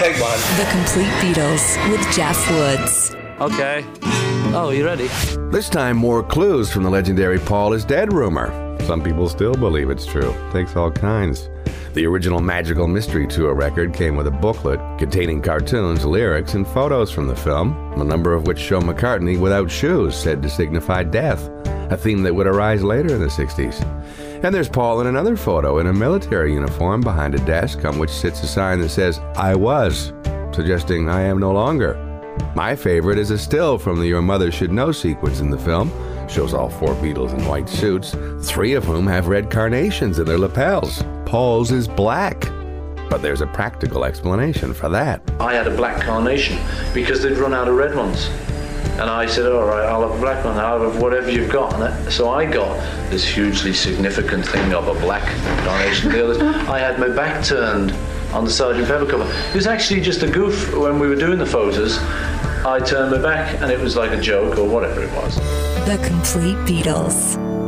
Take one. The Complete Beatles with Jeff Woods. Okay. Oh, you ready? This time, more clues from the legendary Paul is dead rumor. Some people still believe it's true. Takes all kinds. The original Magical Mystery Tour record came with a booklet containing cartoons, lyrics, and photos from the film, a number of which show McCartney without shoes, said to signify death, a theme that would arise later in the 60s. And there's Paul in another photo in a military uniform behind a desk on which sits a sign that says, I was, suggesting I am no longer. My favorite is a still from the Your Mother Should Know sequence in the film. Shows all four Beatles in white suits, three of whom have red carnations in their lapels. Paul's is black. But there's a practical explanation for that. I had a black carnation because they'd run out of red ones. And I said, all right, I'll have a black one. I'll have whatever you've got. And so I got this hugely significant thing of a black carnation. I had my back turned on the Sergeant Pepper cover. It was actually just a goof when we were doing the photos. I turned my back and it was like a joke or whatever it was. The Complete Beatles.